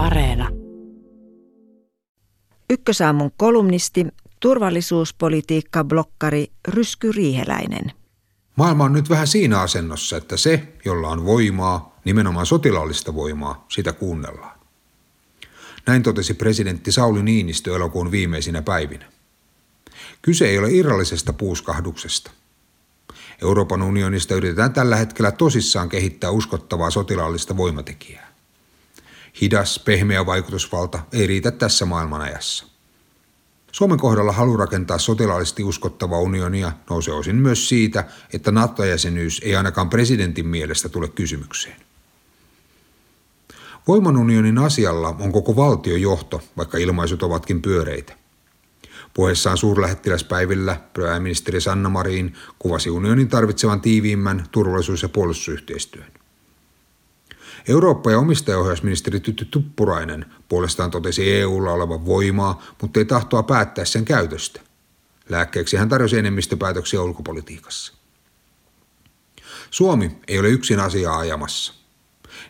Areena. Ykkösaamun kolumnisti, turvallisuuspolitiikka-blokkari Rysky Riiheläinen. Maailma on nyt vähän siinä asennossa, että se, jolla on voimaa, nimenomaan sotilaallista voimaa, sitä kuunnellaan. Näin totesi presidentti Sauli Niinistö elokuun viimeisinä päivinä. Kyse ei ole irrallisesta puuskahduksesta. Euroopan unionista yritetään tällä hetkellä tosissaan kehittää uskottavaa sotilaallista voimatekijää. Hidas, pehmeä vaikutusvalta ei riitä tässä maailmanajassa. Suomen kohdalla halu rakentaa sotilaallisesti uskottavaa unionia nousee osin myös siitä, että NATO-jäsenyys ei ainakaan presidentin mielestä tule kysymykseen. Voimanunionin asialla on koko valtiojohto, vaikka ilmaisut ovatkin pyöreitä. Puheessaan suurlähettiläspäivillä pääministeri Sanna Marin kuvasi unionin tarvitsevan tiiviimmän turvallisuus- ja puolustusyhteistyön. Eurooppa- ja omistajaohjausministeri Tytty Tuppurainen puolestaan totesi EUlla olevan voimaa, mutta ei tahtoa päättää sen käytöstä. Lääkkeeksi hän tarjosi enemmistöpäätöksiä ulkopolitiikassa. Suomi ei ole yksin asiaa ajamassa.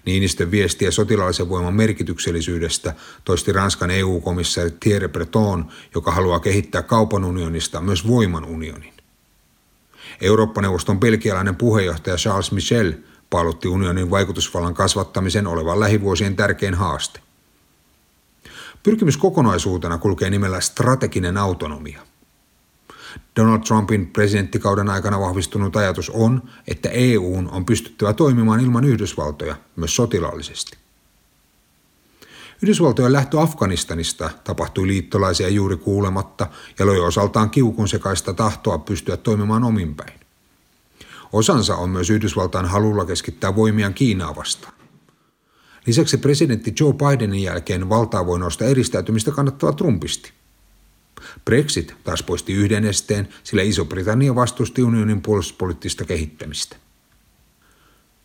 Niinistön viestiä sotilaallisen voiman merkityksellisyydestä toisti Ranskan EU-komissaari Thierry Breton, joka haluaa kehittää kaupan unionista myös voiman unionin. Eurooppa-neuvoston belgialainen puheenjohtaja Charles Michel paalutti unionin vaikutusvallan kasvattamisen olevan lähivuosien tärkein haaste. Pyrkimys kokonaisuutena kulkee nimellä strateginen autonomia. Donald Trumpin presidenttikauden aikana vahvistunut ajatus on, että EUn on pystyttävä toimimaan ilman Yhdysvaltoja, myös sotilaallisesti. Yhdysvaltojen lähtö Afganistanista tapahtui liittolaisia juuri kuulematta ja loi osaltaan kiukun sekaista tahtoa pystyä toimimaan ominpäin. Osansa on myös Yhdysvaltain halulla keskittää voimiaan Kiinaa vastaan. Lisäksi presidentti Joe Bidenin jälkeen valtaa voi nostaa eristäytymistä kannattava Trumpisti. Brexit taas poisti yhden esteen, sillä Iso-Britannia vastusti unionin puolustuspoliittista kehittämistä.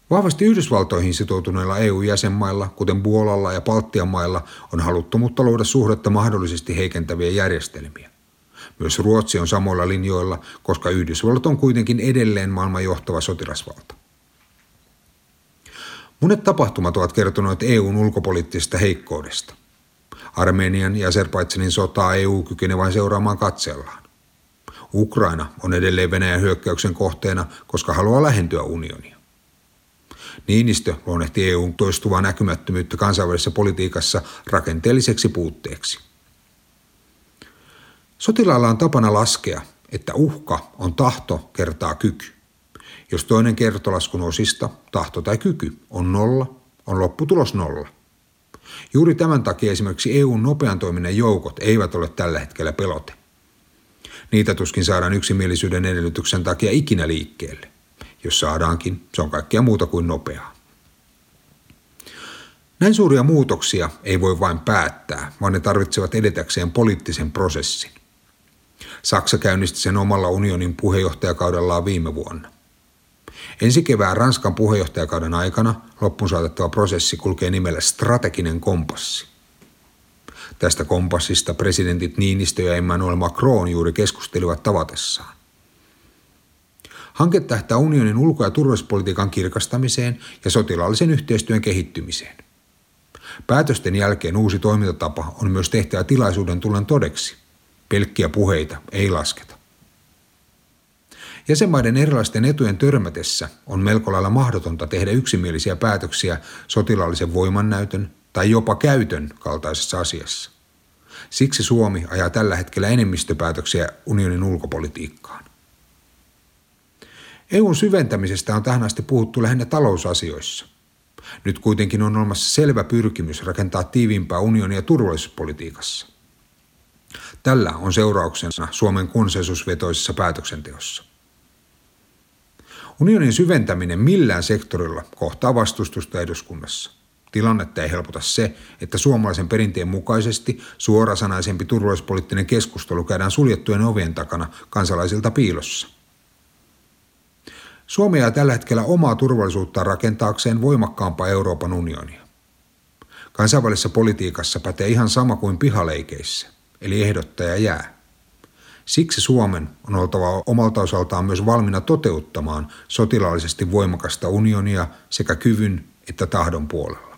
Vahvasti Yhdysvaltoihin sitoutuneilla EU-jäsenmailla, kuten Puolalla ja Baltian mailla, on haluttomuutta luoda suhdetta mahdollisesti heikentäviä järjestelmiä. Myös Ruotsi on samoilla linjoilla, koska Yhdysvallat on kuitenkin edelleen maailman johtava sotilasvalta. Monet tapahtumat ovat kertoneet EUn ulkopoliittisesta heikkoudesta. Armenian ja Azerbaidsanin sotaa EU kykenee vain seuraamaan katsellaan. Ukraina on edelleen Venäjän hyökkäyksen kohteena, koska haluaa lähentyä unionia. Niinistö luonnehti EUn toistuvaa näkymättömyyttä kansainvälisessä politiikassa rakenteelliseksi puutteeksi. Sotilaalla on tapana laskea, että uhka on tahto kertaa kyky. Jos toinen kertolaskun osista, tahto tai kyky, on nolla, on lopputulos nolla. Juuri tämän takia esimerkiksi EUn nopean toiminnan joukot eivät ole tällä hetkellä pelote. Niitä tuskin saadaan yksimielisyyden edellytyksen takia ikinä liikkeelle. Jos saadaankin, se on kaikkea muuta kuin nopeaa. Näin suuria muutoksia ei voi vain päättää, vaan ne tarvitsevat edetäkseen poliittisen prosessin. Saksa käynnisti sen omalla unionin puheenjohtajakaudellaan viime vuonna. Ensi kevään Ranskan puheenjohtajakauden aikana loppuun saatettava prosessi kulkee nimellä strateginen kompassi. Tästä kompassista presidentit Niinistö ja Emmanuel Macron juuri keskustelivat tavatessaan. Hanke tähtää unionin ulko- ja turvallisuuspolitiikan kirkastamiseen ja sotilaallisen yhteistyön kehittymiseen. Päätösten jälkeen uusi toimintatapa on myös tehtävä tilaisuuden tullen todeksi – Pelkkiä puheita ei lasketa. Jäsenmaiden erilaisten etujen törmätessä on melko lailla mahdotonta tehdä yksimielisiä päätöksiä sotilaallisen voimannäytön tai jopa käytön kaltaisessa asiassa. Siksi Suomi ajaa tällä hetkellä enemmistöpäätöksiä unionin ulkopolitiikkaan. EUn syventämisestä on tähän asti puhuttu lähinnä talousasioissa. Nyt kuitenkin on olemassa selvä pyrkimys rakentaa tiiviimpää unionia turvallisuuspolitiikassa. Tällä on seurauksena Suomen konsensusvetoisessa päätöksenteossa. Unionin syventäminen millään sektorilla kohtaa vastustusta eduskunnassa. Tilannetta ei helpota se, että suomalaisen perinteen mukaisesti suorasanaisempi turvallisuuspoliittinen keskustelu käydään suljettujen ovien takana kansalaisilta piilossa. Suomi jää tällä hetkellä omaa turvallisuutta rakentaakseen voimakkaampaa Euroopan unionia. Kansainvälisessä politiikassa pätee ihan sama kuin pihaleikeissä eli ehdottaja jää. Siksi Suomen on oltava omalta osaltaan myös valmiina toteuttamaan sotilaallisesti voimakasta unionia sekä kyvyn että tahdon puolella.